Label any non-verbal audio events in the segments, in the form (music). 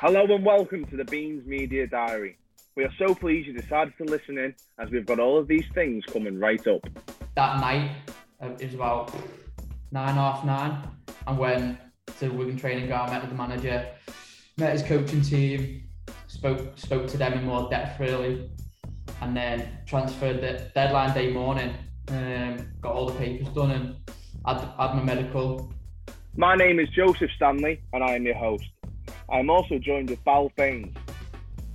Hello and welcome to the Beans Media Diary. We are so pleased you decided to listen in as we've got all of these things coming right up. That night, uh, it was about nine, half nine, and went to Wigan training ground, met with the manager, met his coaching team, spoke spoke to them in more depth really, and then transferred the deadline day morning, um, got all the papers done and had, had my medical. My name is Joseph Stanley and I am your host. I am also joined with Val Faines.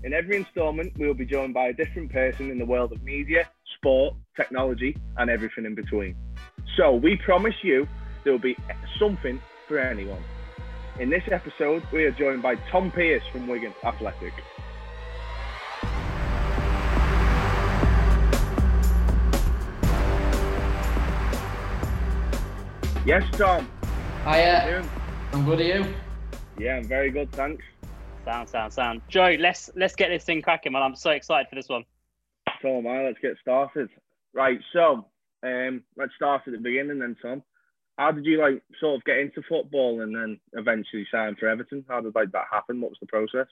In every instalment, we will be joined by a different person in the world of media, sport, technology, and everything in between. So we promise you there will be something for anyone. In this episode, we are joined by Tom Pearce from Wigan Athletic. Yes, Tom. Hiya, I'm good. Are you? Yeah, I'm very good, thanks. Sound, sound, sound. Joe, let's let's get this thing cracking, man. I'm so excited for this one. So am I. Let's get started. Right. So, um, let's start at the beginning then, Tom. How did you like sort of get into football and then eventually sign for Everton? How did like that happen? What was the process?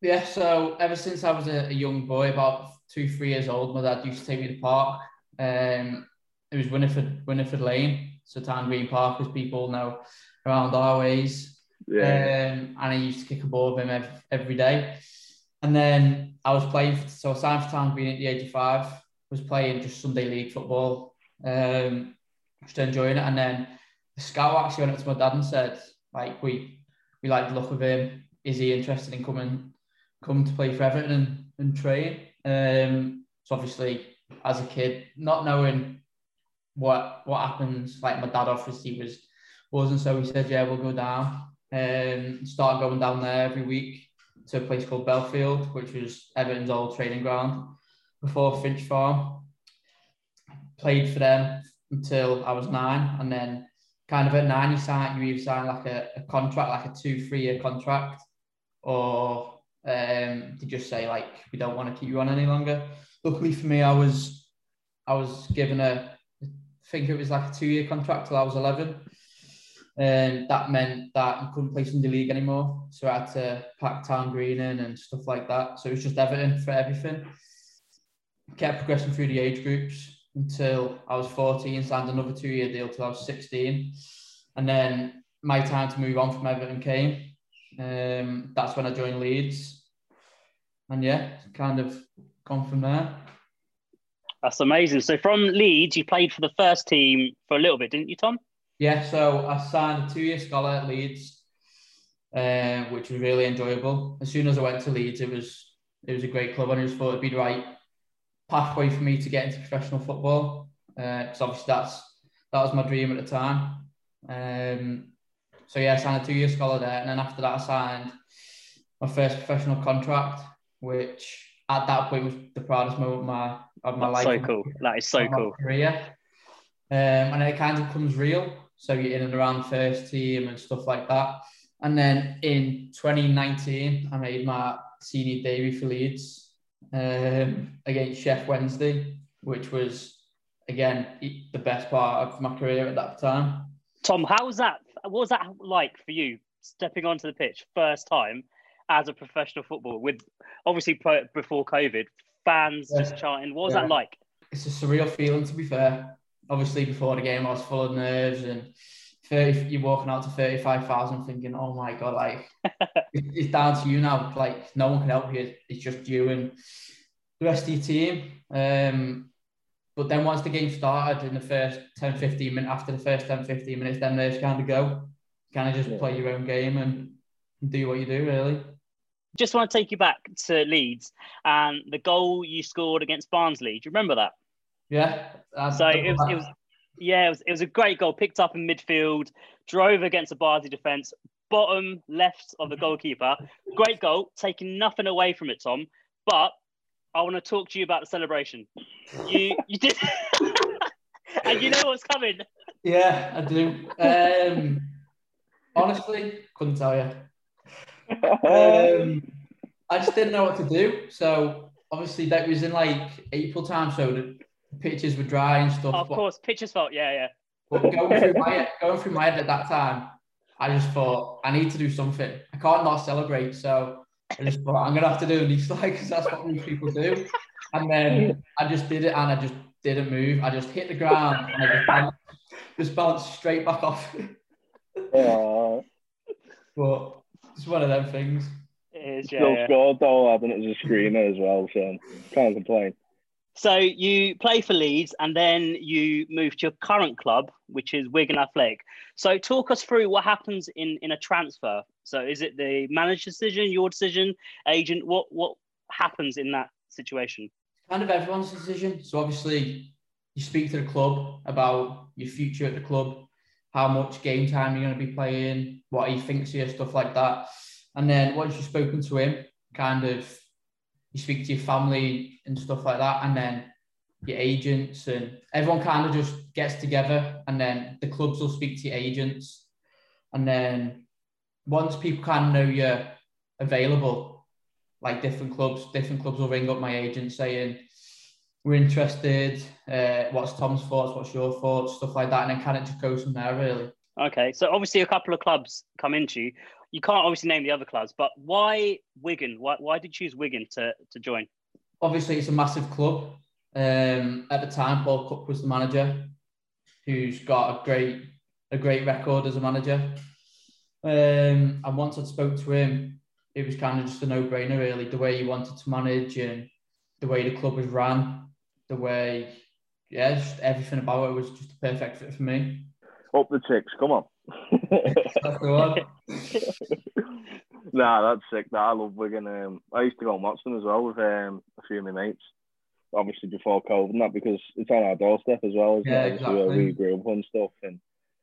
Yeah, so ever since I was a, a young boy, about two, three years old, my dad used to take me to the park. Um, it was Winifred, Winifred Lane, so Town Green Park, as people know around our ways. Yeah. Um, and I used to kick a ball with him every, every day. And then I was playing, for, so for Town Green at the age of five, was playing just Sunday league football, um, just enjoying it. And then the scout actually went up to my dad and said, like, we we like the look of him. Is he interested in coming come to play for Everton and, and train? Um, so obviously, as a kid, not knowing what what happens, like my dad obviously was wasn't so he said, yeah, we'll go down. Um, start going down there every week to a place called Bellefield, which was Everton's old training ground before Finch Farm. Played for them until I was nine, and then kind of at nine, you sign you either sign like a, a contract, like a two, three year contract, or um, to just say like we don't want to keep you on any longer. Luckily for me, I was I was given a I think it was like a two year contract till I was eleven. And that meant that you couldn't play Sunday League anymore. So I had to pack Town Green in and stuff like that. So it was just Everton for everything. Kept progressing through the age groups until I was 14, signed another two year deal till I was 16. And then my time to move on from Everton came. Um, that's when I joined Leeds. And yeah, kind of gone from there. That's amazing. So from Leeds, you played for the first team for a little bit, didn't you, Tom? Yeah, so I signed a two-year scholar at Leeds, uh, which was really enjoyable. As soon as I went to Leeds, it was it was a great club, and I just thought it'd be the right pathway for me to get into professional football. Because uh, obviously that's that was my dream at the time. Um, so yeah, I signed a two-year scholar there, and then after that, I signed my first professional contract, which at that point was the proudest moment of my of my That's life. so cool. That is so cool. Career. Um, and it kind of comes real. So you're in and around the first team and stuff like that. And then in 2019, I made my senior debut for Leeds um, against Sheff Wednesday, which was again the best part of my career at that time. Tom, how was that? What was that like for you stepping onto the pitch first time as a professional footballer with obviously before COVID, fans Yeah. just chanting? What was Yeah. that like? It's a surreal feeling, to be fair. Obviously, before the game, I was full of nerves and 30, you're walking out to 35,000 thinking, oh my God, like, (laughs) it's down to you now. Like, no one can help you. It's just you and the rest of your team. Um, but then once the game started in the first 10, 15 minutes, after the first 10, 15 minutes, then nerves kind of go. Kind of just Yeah. play your own game and do what you do, really. Just want to take you back to Leeds and the goal you scored against Barnsley. Do you remember that? Yeah. I- So it was, it was, yeah, it was, it was a great goal. Picked up in midfield, drove against a Barnsley defence, bottom left of the goalkeeper. Great goal, taking nothing away from it, Tom. But I want to talk to you about the celebration. You, you did, (laughs) and you know what's coming. Yeah, I do. Um, honestly, couldn't tell you. Um, I just didn't know what to do. So obviously that was in like April time, so the pitches were dry and stuff. of but, course, pitcher's fault. Yeah, yeah. but going through my (laughs) head, going through my head at that time, I just thought I need to do something. I can't not celebrate. So I just thought I'm gonna have to do a knee (laughs) slide because that's what most people do. And then I just did it, and I just didn't move. I just hit the ground, and I just bounced, just bounced straight back off. Uh, But it's one of them things. It is, still yeah, yeah. scored though, I think it was a screamer as well, so can't complain. So you play for Leeds and then you move to your current club, which is Wigan Athletic. So talk us through what happens in, in a transfer. So is it the manager's decision, your decision, agent? What what happens in that situation? kind of everyone's decision. So obviously, you speak to the club about your future at the club, how much game time you're going to be playing, what he thinks of you, stuff like that. And then once you've spoken to him, kind of you speak to your family and stuff like that, and then your agents and everyone kind of just gets together, and then the clubs will speak to your agents, and then once people kind of know you're available, like different clubs, different clubs will ring up my agent saying, we're interested, uh, what's Tom's thoughts, what's your thoughts, stuff like that. And then kind of just goes from there, really. Okay, so obviously a couple of clubs come into you. You can't obviously name the other clubs, but why Wigan? Why, why did you choose Wigan to, to join? Obviously, it's a massive club. Um, at the time, Paul Cook was the manager, who's got a great a great record as a manager. Um, and once I spoke to him, it was kind of just a no brainer, really. The way he wanted to manage and the way the club was ran, the way, yeah, just everything about it was just a perfect fit for me. Up the Tics, come on. That's the one. (laughs) nah, that's sick. That I love Wigan. Um, I used to go and watch them as well with um, a few of my mates. Obviously before COVID, and that because it's on our doorstep as well, isn't Yeah? Obviously where exactly. we grew up and stuff, and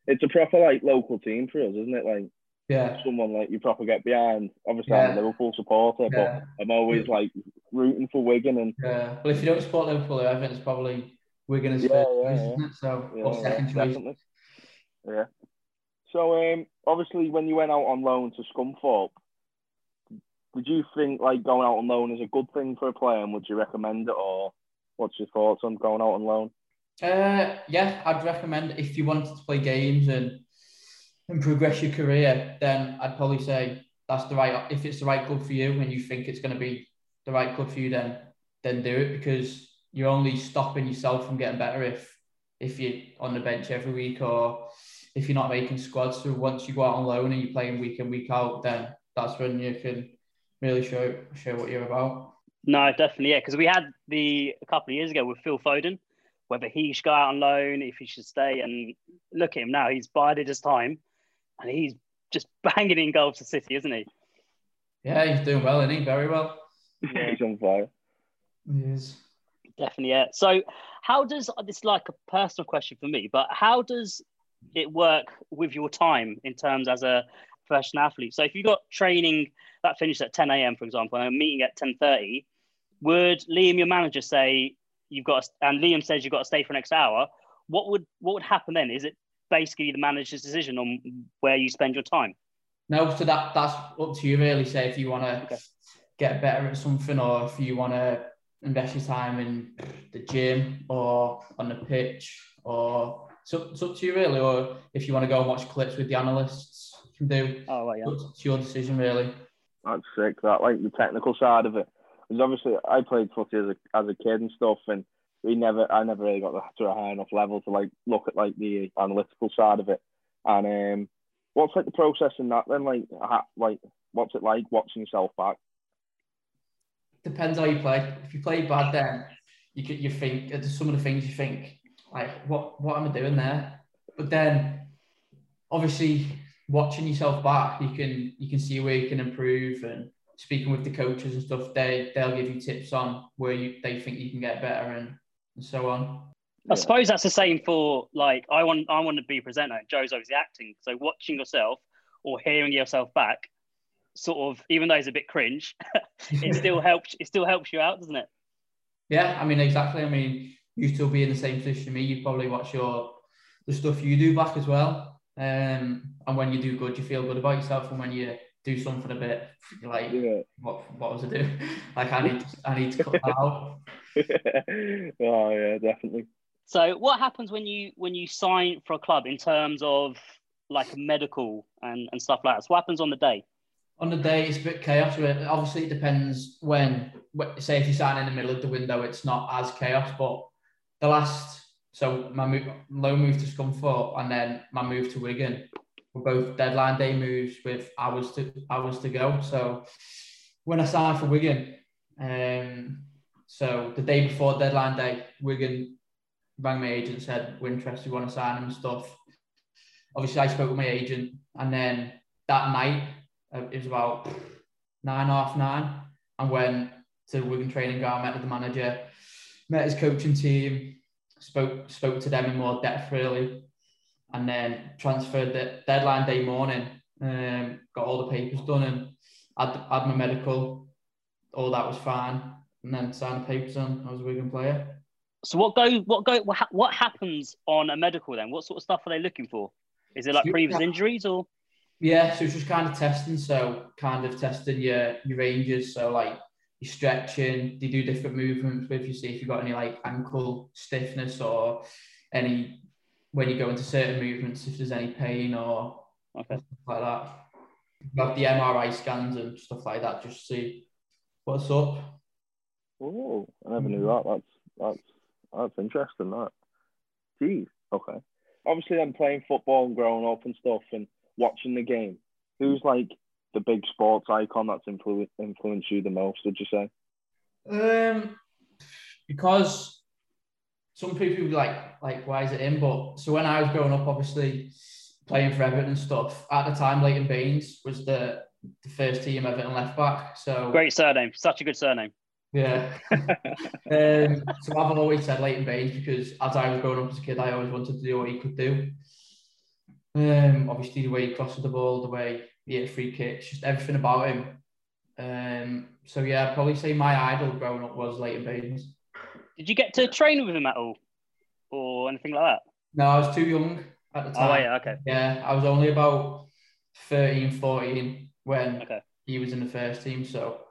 it's a proper like local team for us, isn't it? Like Yeah, someone like you proper get behind. Obviously, I'm a Liverpool supporter, yeah, but I'm always like rooting for Wigan and yeah. Well, if you don't support Liverpool I think it's probably Wigan as Yeah, first yeah, yeah. So, Yeah, or yeah, definitely. Yeah. So um, obviously, when you went out on loan to Scunthorpe, did you think like going out on loan is a good thing for a player, and would you recommend it, or what's your thoughts on going out on loan? Uh, yeah, I'd recommend if you wanted to play games and and progress your career, then I'd probably say that's the right. If it's the right club for you and you think it's going to be the right club for you, then then do it because you're only stopping yourself from getting better if if you're on the bench every week or if you're not making squads. So once you go out on loan and you're playing week in week out, then that's when you can really show show what you're about. No, definitely, yeah. Because we had the a couple of years ago with Phil Foden, whether he should go out on loan, if he should stay, and look at him now. He's bided his time, and he's just (laughs) banging in goals for City, isn't he? Yeah, he's doing well, isn't he? Very well. Yeah. (laughs) He's on fire. He is. Definitely, yeah. So, how does this is like a personal question for me, but how does it work with your time in terms as a professional athlete? So, if you got training that finished at 10 a.m., for example, and a meeting at 10:30, would Liam, your manager, say you've got, to, and Liam says you've got to stay for an extra hour? What would what would happen then? Is it basically the manager's decision on where you spend your time? No, so that that's up to you really. Say if you want to Okay. get better at something, or if you want to invest your time in the gym or on the pitch, or so it's up to you really. Or if you want to go and watch clips with the analysts, you can do. Oh, right, yeah. It's your decision really. That's sick. That like the technical side of it. Because obviously, I played footy as a as a kid and stuff, and we never, I never really got to a high enough level to like look at like the analytical side of it. And um, what's like the process in that then? Like, ha, like what's it like watching yourself back? Depends how you play. If you play bad, then you could you think uh, some of the things you think like what what am I doing there? But then obviously watching yourself back, you can you can see where you can improve and speaking with the coaches and stuff. They they'll give you tips on where you they think you can get better and, and so on. I suppose that's the same for like I want I want to be a presenter. Joe's obviously acting. So watching yourself or hearing yourself back, sort of even though it's a bit cringe, (laughs) it (laughs) still helps it still helps you out, doesn't it? Yeah, I mean exactly. I mean, you still be in the same position me. You'd probably watch your the stuff you do back as well. Um, and when you do good, you feel good about yourself, and when you do something a bit you're like, Yeah. what what was I doing? (laughs) like I need I need to cut that out. (laughs) oh yeah, definitely. So what happens when you when you sign for a club in terms of like medical and, and stuff like that? So what happens on the day? on the day it's a bit chaos. Obviously, it depends when. Say if you sign in the middle of the window, it's not as chaos. But the last, so my move, low move to Scunthorpe and then my move to Wigan were both deadline day moves with hours to hours to go. So when I signed for Wigan, um, so the day before deadline day, Wigan rang my agent said we're interested, we want to sign him and stuff. Obviously, I spoke with my agent, and then that night uh, it was about nine half nine, and went to Wigan training ground, met with the manager, met his coaching team, spoke spoke to them in more depth really, and then transferred the deadline day morning. Um, got all the papers done and had, had my medical. All that was fine, and then signed the papers on. I was a Wigan player. So what go what go what happens on a medical then? What sort of stuff are they looking for? Is it like previous injuries or? Yeah, so it's just kind of testing. So kind of testing your your ranges. So like your stretching, they do different movements with you. See if you've got any like ankle stiffness or any when you go into certain movements, if there's any pain or okay. like that. You have the MRI scans and stuff like that, just to see what's up. Oh, I never knew that. That's that's that's interesting. That. Geez. Okay. Obviously, I'm playing football and growing up and stuff, and watching the game, who's like the big sports icon that's influ- influenced you the most? Would you say? Um, because some people be like, like, why is it him? But so when I was growing up, obviously playing for Everton and stuff, at the time, Leighton Baines was the the first team Everton left back. So great surname, such a good surname. Yeah. (laughs) um, so I've always said Leighton Baines because as I was growing up as a kid, I always wanted to do what he could do. Um, obviously, the way he crossed the ball, the way he hit free kicks, just everything about him. Um, so yeah, I'd probably say my idol growing up was Leighton Baines. Did you get to train with him at all, or anything like that? No, I was too young at the time. Oh yeah, okay. Yeah, I was only about 13, 14 when okay. he was in the first team. So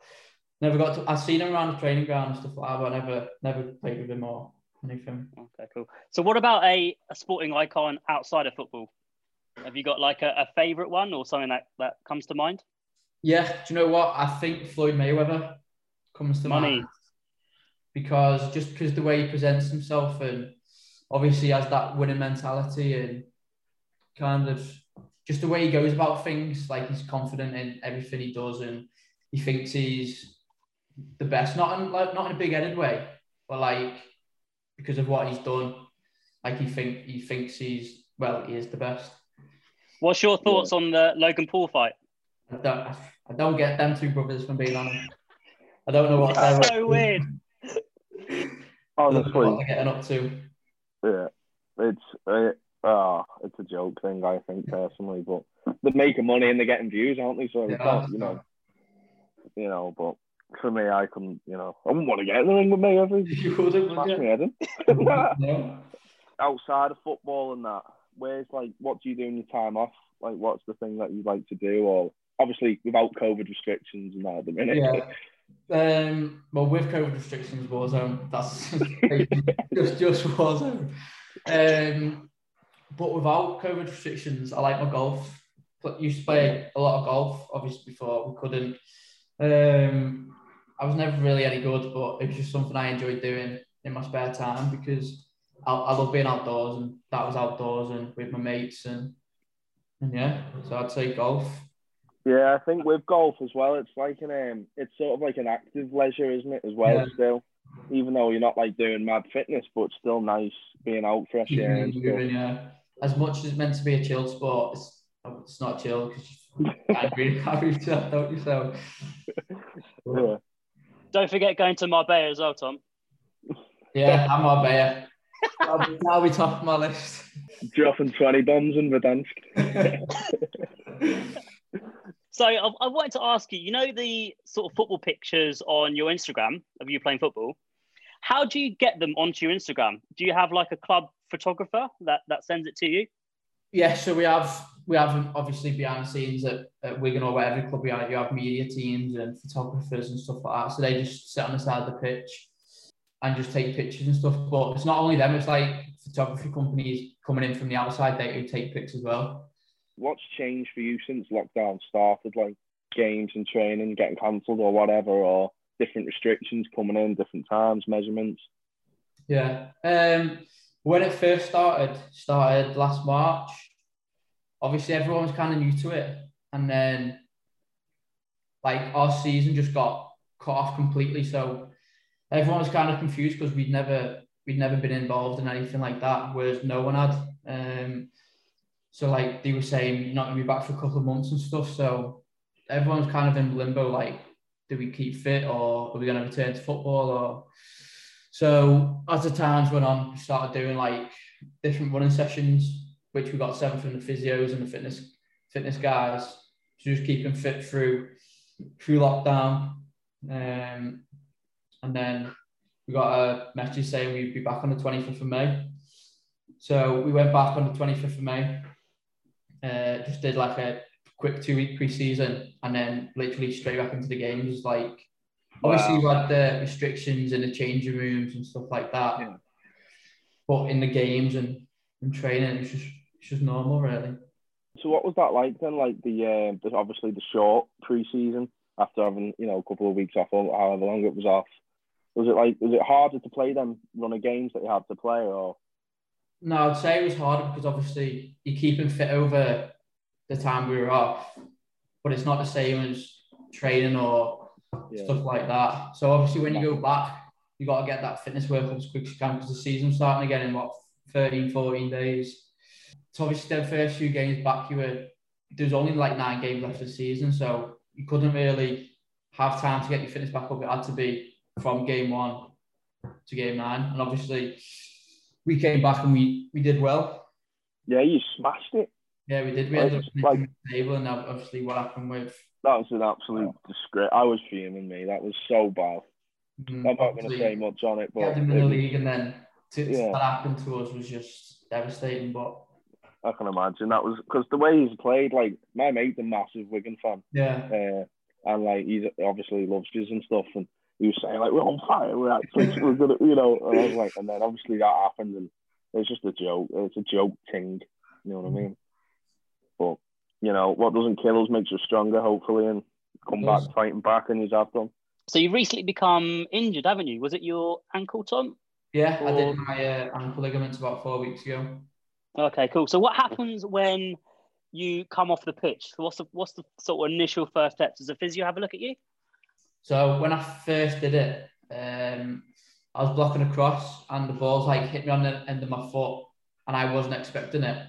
never got to. I've seen him around the training ground and stuff like that, but I never never played with him or anything. Okay, cool. So what about a, a sporting icon outside of football? Have you got like a, a favorite one or something that, that comes to mind? Yeah, do you know what? I think Floyd Mayweather comes to Money. mind because just because the way he presents himself and obviously has that winning mentality and kind of just the way he goes about things, like he's confident in everything he does and he thinks he's the best, not in like not in a big headed way, but like because of what he's done, like he think he thinks he's well, he is the best. What's your thoughts yeah. on the Logan Paul fight? I don't, I don't get them two brothers from being honest. I don't know what they're so weird. (laughs) Honestly, what they're getting up to. Yeah, it's uh, oh, it's a joke thing. I think personally, but they're making money and they're getting views, aren't they? So yeah, you know, you know, but for me, I couldn't, you know, I wouldn't want to get in the ring with me ever. (laughs) You wouldn't, would you? yeah. (laughs) Outside of football and that, where's like, what do you do in your time off? Like, what's the thing that you'd like to do? Or obviously without COVID restrictions and that at the minute. Yeah. Um, well, with COVID restrictions, Warzone, that's (laughs) just just Warzone. Um, but without COVID restrictions, I like my golf. But used to play a lot of golf, obviously before we couldn't. Um, I was never really any good, but it was just something I enjoyed doing in my spare time because I, I love being outdoors, and that was outdoors and with my mates, and and yeah, so I'd say golf. Yeah, I think with golf as well, it's like an um, it's sort of like an active leisure, isn't it? As well, yeah. still, even though you're not like doing mad fitness, but still nice being out fresh air. And moving, yeah, as much as it's meant to be a chill sport, it's it's not chill because you angry, (laughs) angry stuff, don't you? So, yeah. Don't forget going to Marbella as well, Tom. Yeah, I'm Marbella. That'll be, that'll be top of my list. Dropping 20 bombs in Verdansk. (laughs) so I, I wanted to ask you, you know the sort of football pictures on your Instagram of you playing football? How do you get them onto your Instagram? Do you have like a club photographer that, that sends it to you? Yeah, so we have we have obviously behind the scenes at, at Wigan or wherever club we are, you have media teams and photographers and stuff like that. So they just sit on the side of the pitch and just take pictures and stuff. But it's not only them, it's like photography companies coming in from the outside, they who take pics as well. What's changed for you since lockdown started? Like, games and training getting cancelled or whatever, or different restrictions coming in, different times, measurements? Yeah. Um, when it first started, started last March, obviously everyone was kind of new to it. And then like our season just got cut off completely. So everyone was kind of confused because we'd never we'd never been involved in anything like that, whereas no one had. Um, so like they were saying, you're not gonna be back for a couple of months and stuff. So everyone's kind of in limbo, like, do we keep fit or are we gonna return to football or so as the times went on, we started doing like different running sessions, which we got seven from the physios and the fitness fitness guys. Just keeping fit through through lockdown. Um, and then we got a message saying we'd be back on the 25th of May. So we went back on the 25th of May. Uh, just did like a quick two week preseason and then literally straight back into the games. Like obviously wow. you had the restrictions in the changing rooms and stuff like that. Yeah. But in the games and, and training, it's just it's just normal really. So what was that like then? Like the, uh, the obviously the short preseason after having you know a couple of weeks off or however long it was off. Was it like was it harder to play them run of games that you had to play or? No, I'd say it was harder because obviously you're keeping fit over the time we were off, but it's not the same as training or yeah. stuff like that. So obviously when you go back, you got to get that fitness work up as quick as you can because the season's starting again in what 13, 14 days. So obviously the first few games back, you were there's only like nine games left of the season, so you couldn't really have time to get your fitness back up. It had to be from game one to game nine, and obviously we came back and we we did well. Yeah, you smashed it. Yeah, we did. We ended up like, the table, and obviously what happened with that was an absolute disgrace. I was fuming, me. That was so bad. Mm, I'm not going to say much on it, but them in the league, and then to, yeah. that happened to us was just devastating. But I can imagine that was because the way he's played. Like my mate's a massive Wigan fan. Yeah. Uh, and like he's obviously loves us and stuff, and he was saying like we're on fire, we're actually we're gonna, you know. And I was like, and then obviously that happened, and it's just a joke. It's a joke thing. You know what I mean? But you know, what doesn't kill us makes us stronger, hopefully, and come back fighting back, and he's after done. So you've recently become injured, haven't you? Was it your ankle, Tom? Yeah, or... I did my uh, ankle ligaments about four weeks ago. Okay, cool. So what happens when you come off the pitch? What's the what's the sort of initial first steps? Does the physio have a look at you? So when I first did it, um, I was blocking across, and the ball's like hit me on the end of my foot, and I wasn't expecting it.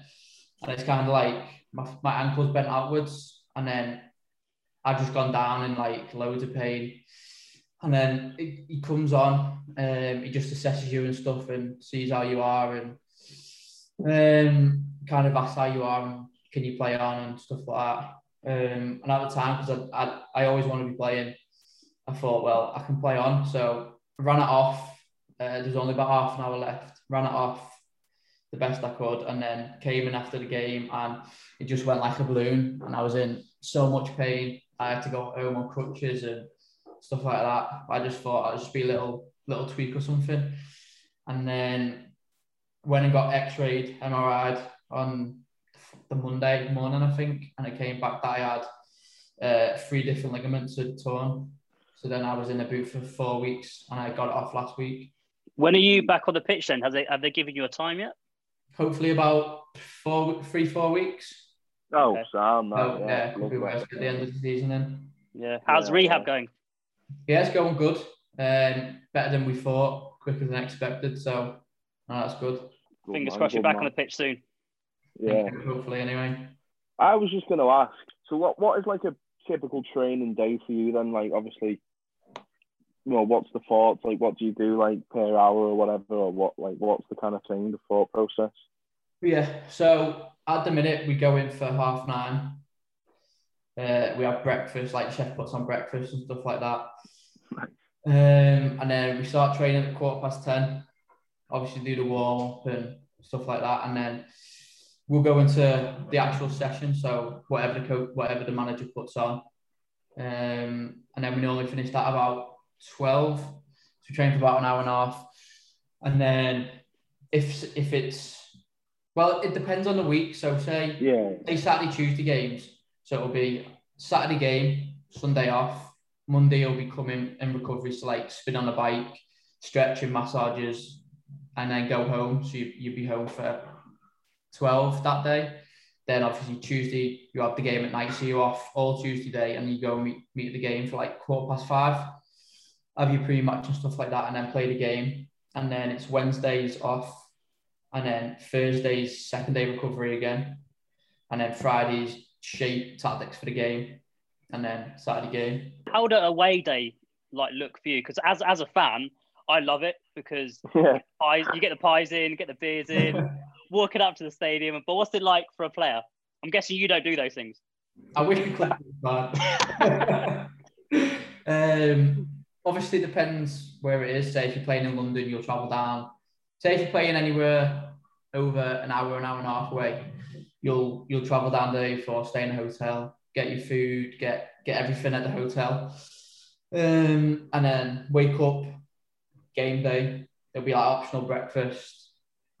And it's kind of like my, my ankle's bent outwards, and then I've just gone down in like loads of pain. And then he, comes on, um, he just assesses you and stuff and sees how you are and um, kind of asks how you are and can you play on and stuff like that. Um, and at the time, because I, I, I always want to be playing, I thought, well, I can play on. So I ran it off. Uh, there's only about half an hour left. Ran it off the best I could, and then came in after the game, and it just went like a balloon. And I was in so much pain. I had to go home on crutches and stuff like that. I just thought I'd just be a little little tweak or something. And then when I got X-rayed, MRI'd on the Monday morning, I think, and it came back that I had uh, three different ligaments had torn. So then I was in the boot for four weeks, and I got it off last week. When are you back on the pitch then? Have they have they given you a time yet? Hopefully about four, three, four weeks. Oh, okay. Sam, oh, yeah, could be worse at the end of the season then. Yeah, how's yeah, rehab yeah. going? Yeah, it's going good. Um, better than we thought, quicker than expected. So no, that's good. good Fingers crossed you're back man. on the pitch soon. Yeah, hopefully anyway. I was just going to ask. So what what is like a typical training day for you then? Like obviously, know, what's the thoughts? Like, what do you do like per hour or whatever, or what like what's the kind of thing, the thought process? Yeah. So at the minute we go in for half nine. Uh, we have breakfast, like chef puts on breakfast and stuff like that. (laughs) Um, and then we start training at quarter past ten. Obviously, do the warm up and stuff like that, and then we'll go into the actual session. So whatever the coach, whatever the manager puts on, um, and then we normally finish that about twelve. So we train for about an hour and a half, and then if if it's well, it depends on the week. So say yeah, say Saturday, Tuesday games. So it'll be Saturday game, Sunday off. Monday you'll be coming in recovery, so like spin on the bike, stretching, massages, and then go home. So you, you'll be home for 12 that day. Then obviously Tuesday you have the game at night, so you're off all Tuesday day, and you go meet meet the game for like quarter past five. Have your pre-match and stuff like that, and then play the game. And then it's Wednesdays off, and then Thursdays second day recovery again, and then Fridays shape tactics for the game, and then Saturday game. How would a away day like look for you? Because as as a fan, I love it because (laughs) Yeah. pies, you get the pies in, get the beers in, (laughs) walking up to the stadium. But what's it like for a player? I'm guessing you don't do those things. I wish we could. but- (laughs) um, obviously, depends where it is. Say if you're playing in London, you'll travel down. Say if you're playing anywhere over an hour, an hour and a half away, you'll you'll travel down there for stay in a hotel, get your food, get get everything at the hotel, um, and then wake up, game day. There'll be like optional breakfast,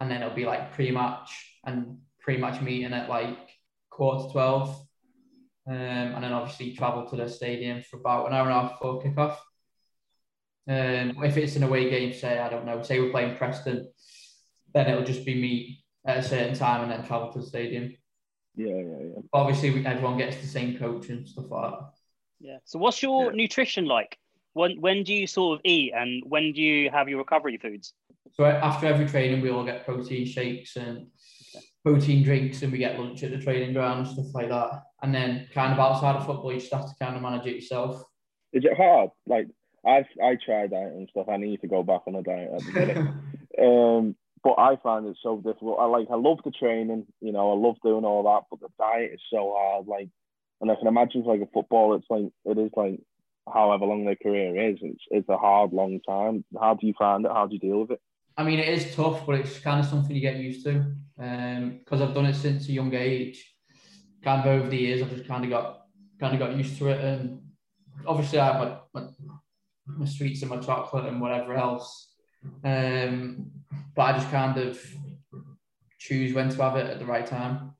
and then it'll be like pre-match and pre-match meeting at like quarter to twelve. Um, and then obviously travel to the stadium for about an hour and a half before kickoff. Um, if it's an away game, say I don't know, say we're playing Preston, then it'll just be me at a certain time and then travel to the stadium. Yeah, yeah, yeah. Obviously, we, everyone gets the same coach and stuff like that. Yeah. So what's your Yeah. nutrition like? When when do you sort of eat and when do you have your recovery foods? So after every training, we all get protein shakes and protein drinks, and we get lunch at the training ground and stuff like that. And then, kind of outside of football, you just have to kind of manage it yourself. Is it hard? Like I've I tried diet and stuff. I need to go back on a diet at the (laughs) minute. um, but I find it so difficult. I like I love the training, you know, I love doing all that, but the diet is so hard. Like, and I can imagine for like a football, it's like it is like however long their career is. It's it's a hard, long time. How do you find it? How do you deal with it? I mean, it is tough, but it's kind of something you get used to. Because I've done it since a young age. Kind of over the years, I've just kind of got kind of got used to it, and obviously I have my, my, my sweets and my chocolate and whatever else. Um, but I just kind of choose when to have it at the right time.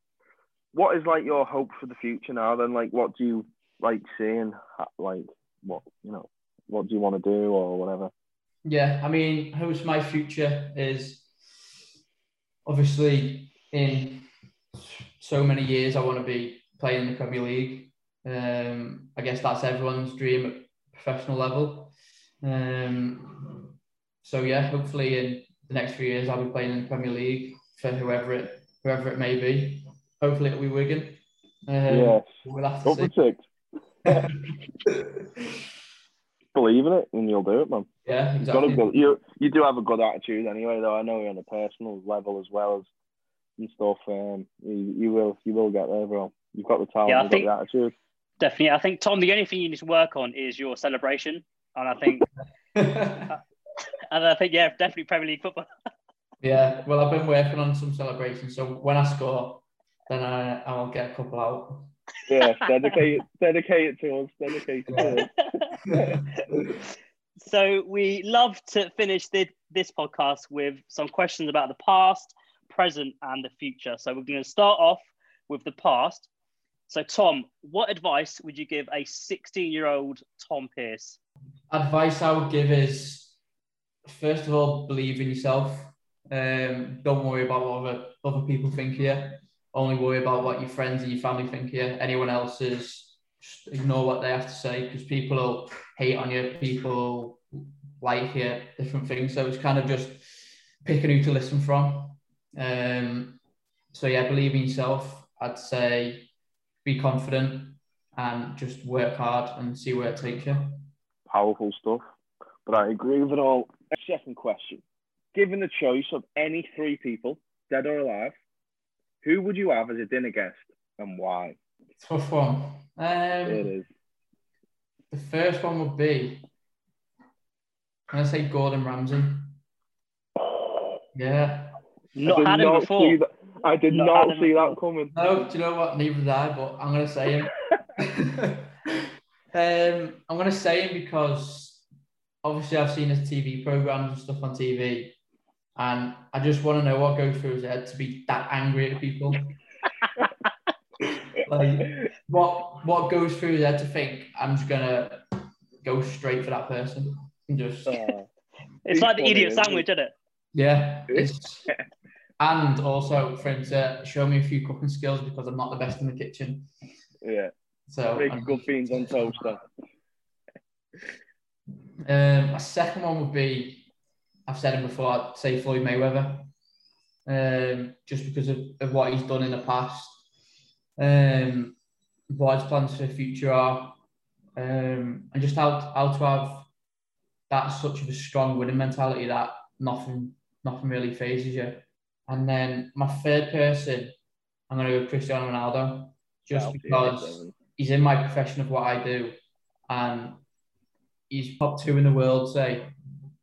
What is like your hope for the future now? Then, like, what do you like seeing? Like, what you know, what do you want to do or whatever? Yeah, I mean, hopes my future is obviously in so many years. I want to be playing in the Premier League. Um, I guess that's everyone's dream at professional level. Um, so yeah, hopefully in the next few years I'll be playing in the Premier League for whoever it whoever it may be. Hopefully it'll be Wigan. Um, yes, we'll have to up see. (laughs) Believe in it, and you'll do it, man. yeah, You've got a exactly. good, you you do have a good attitude anyway, though. I know you're on a personal level as well as and stuff. Um, you, you will you will get there, bro. You've got the talent, Yeah, I you've think- got the attitude. Definitely. I think Tom, the only thing you need to work on is your celebration. And I think (laughs) uh, and I think yeah, definitely Premier League football. (laughs) Yeah, well, I've been working on some celebrations, so when I score, then I I'll get a couple out. Yeah, (laughs) dedicate it, dedicate it to us. Dedicate it to us. so we love to finish this, this podcast with some questions about the past, present, and the future. So we're going to start off with the past. So Tom, what advice would you give a 16-year-old Tom Pearce? Advice I would give is, first of all, believe in yourself. Um, don't worry about what other, other people think here. Only worry about what your friends and your family think here. Anyone else's, just ignore what they have to say because people will hate on you. People like you, different things. So it's kind of just picking who to listen from. Um, so yeah, believe in yourself. I'd say be confident and just work hard and see where it takes you. Powerful stuff. But I agree with it all. Second question: Given the choice of any three people, dead or alive, who would you have as a dinner guest and why? Tough one. It Um, is. the first one would be, can I'm say Gordon Ramsay. Yeah. Not I did had him not before. see that. I did Not not, see before. that coming. No, do you know what? Neither did I, but I'm gonna say him. (laughs) um, I'm gonna say him because obviously I've seen his TV programs and stuff on TV, and I just want to know what goes through his head to be that angry at people. (laughs) like what what goes through there to think I'm just gonna go straight for that person and just Oh, It's like the idiot sandwich, isn't it? yeah. It's, and also for him to show me a few cooking skills because I'm not the best in the kitchen. yeah. So Make I'm- good beans on toast. Um, my second one would be, I've said him before, I'd say Floyd Mayweather, um, just because of, of what he's done in the past, um, what his plans for the future are, um, and just how, how to have that such of a strong winning mentality that nothing nothing really phases you. And then my third person, I'm going to go Cristiano Ronaldo, just because he's in my profession of what I do, and he's top two in the world, say,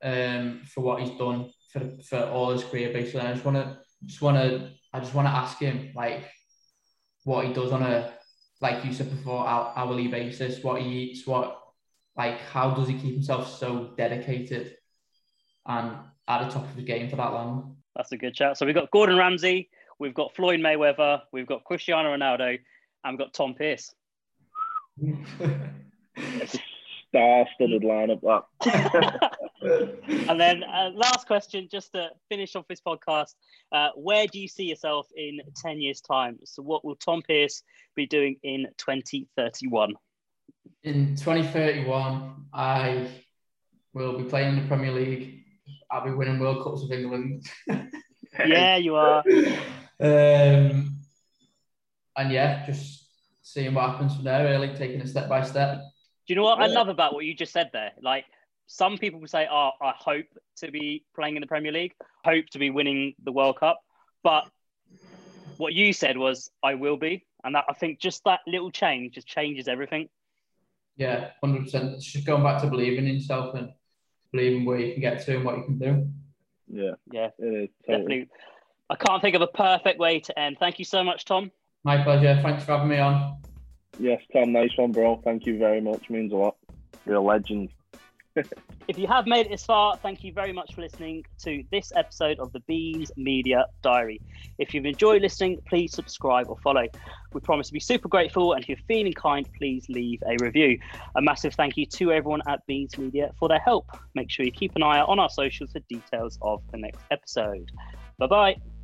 um, for what he's done for for all his career, basically. And I just want to, just want to, I just want to ask him like what he does on a, like you said before, hourly basis, what he eats, what, like, how does he keep himself so dedicated and at the top of the game for that long? That's a good chat. So we've got Gordon Ramsay, we've got Floyd Mayweather, we've got Cristiano Ronaldo, and we've got Tom Pearce. Star-studded lineup. That. (laughs) and then uh, last question, just to finish off this podcast, uh, where do you see yourself in 10 years' time? So what will Tom Pearce be doing in 2031? in 2031, I will be playing in the Premier League. I'll be winning World Cups with England. (laughs) Yeah, you are. (laughs) um, and yeah, just seeing what happens from there, really taking a step by step. Do you know what I love about what you just said there? Like some people would say, "Oh, I hope to be playing in the Premier League, hope to be winning the World Cup," but what you said was, "I will be," and that I think just that little change just changes everything. Yeah, 100%. It's just going back to believing in yourself and believing where you can get to and what you can do. Yeah, Yeah, it is. Totally. definitely. I can't think of a perfect way to end. Thank you so much, Tom. My pleasure. Thanks for having me on. Yes, Tom, nice one, bro. Thank you very much. Means a lot. You're a legend. If you have made it this far, thank you very much for listening to this episode of the Beans Media Diary. If you've enjoyed listening, please subscribe or follow. We promise to be super grateful, and if you're feeling kind, please leave a review. A massive thank you to everyone at Beans Media for their help. Make sure you keep an eye out on our socials for details of the next episode. Bye bye.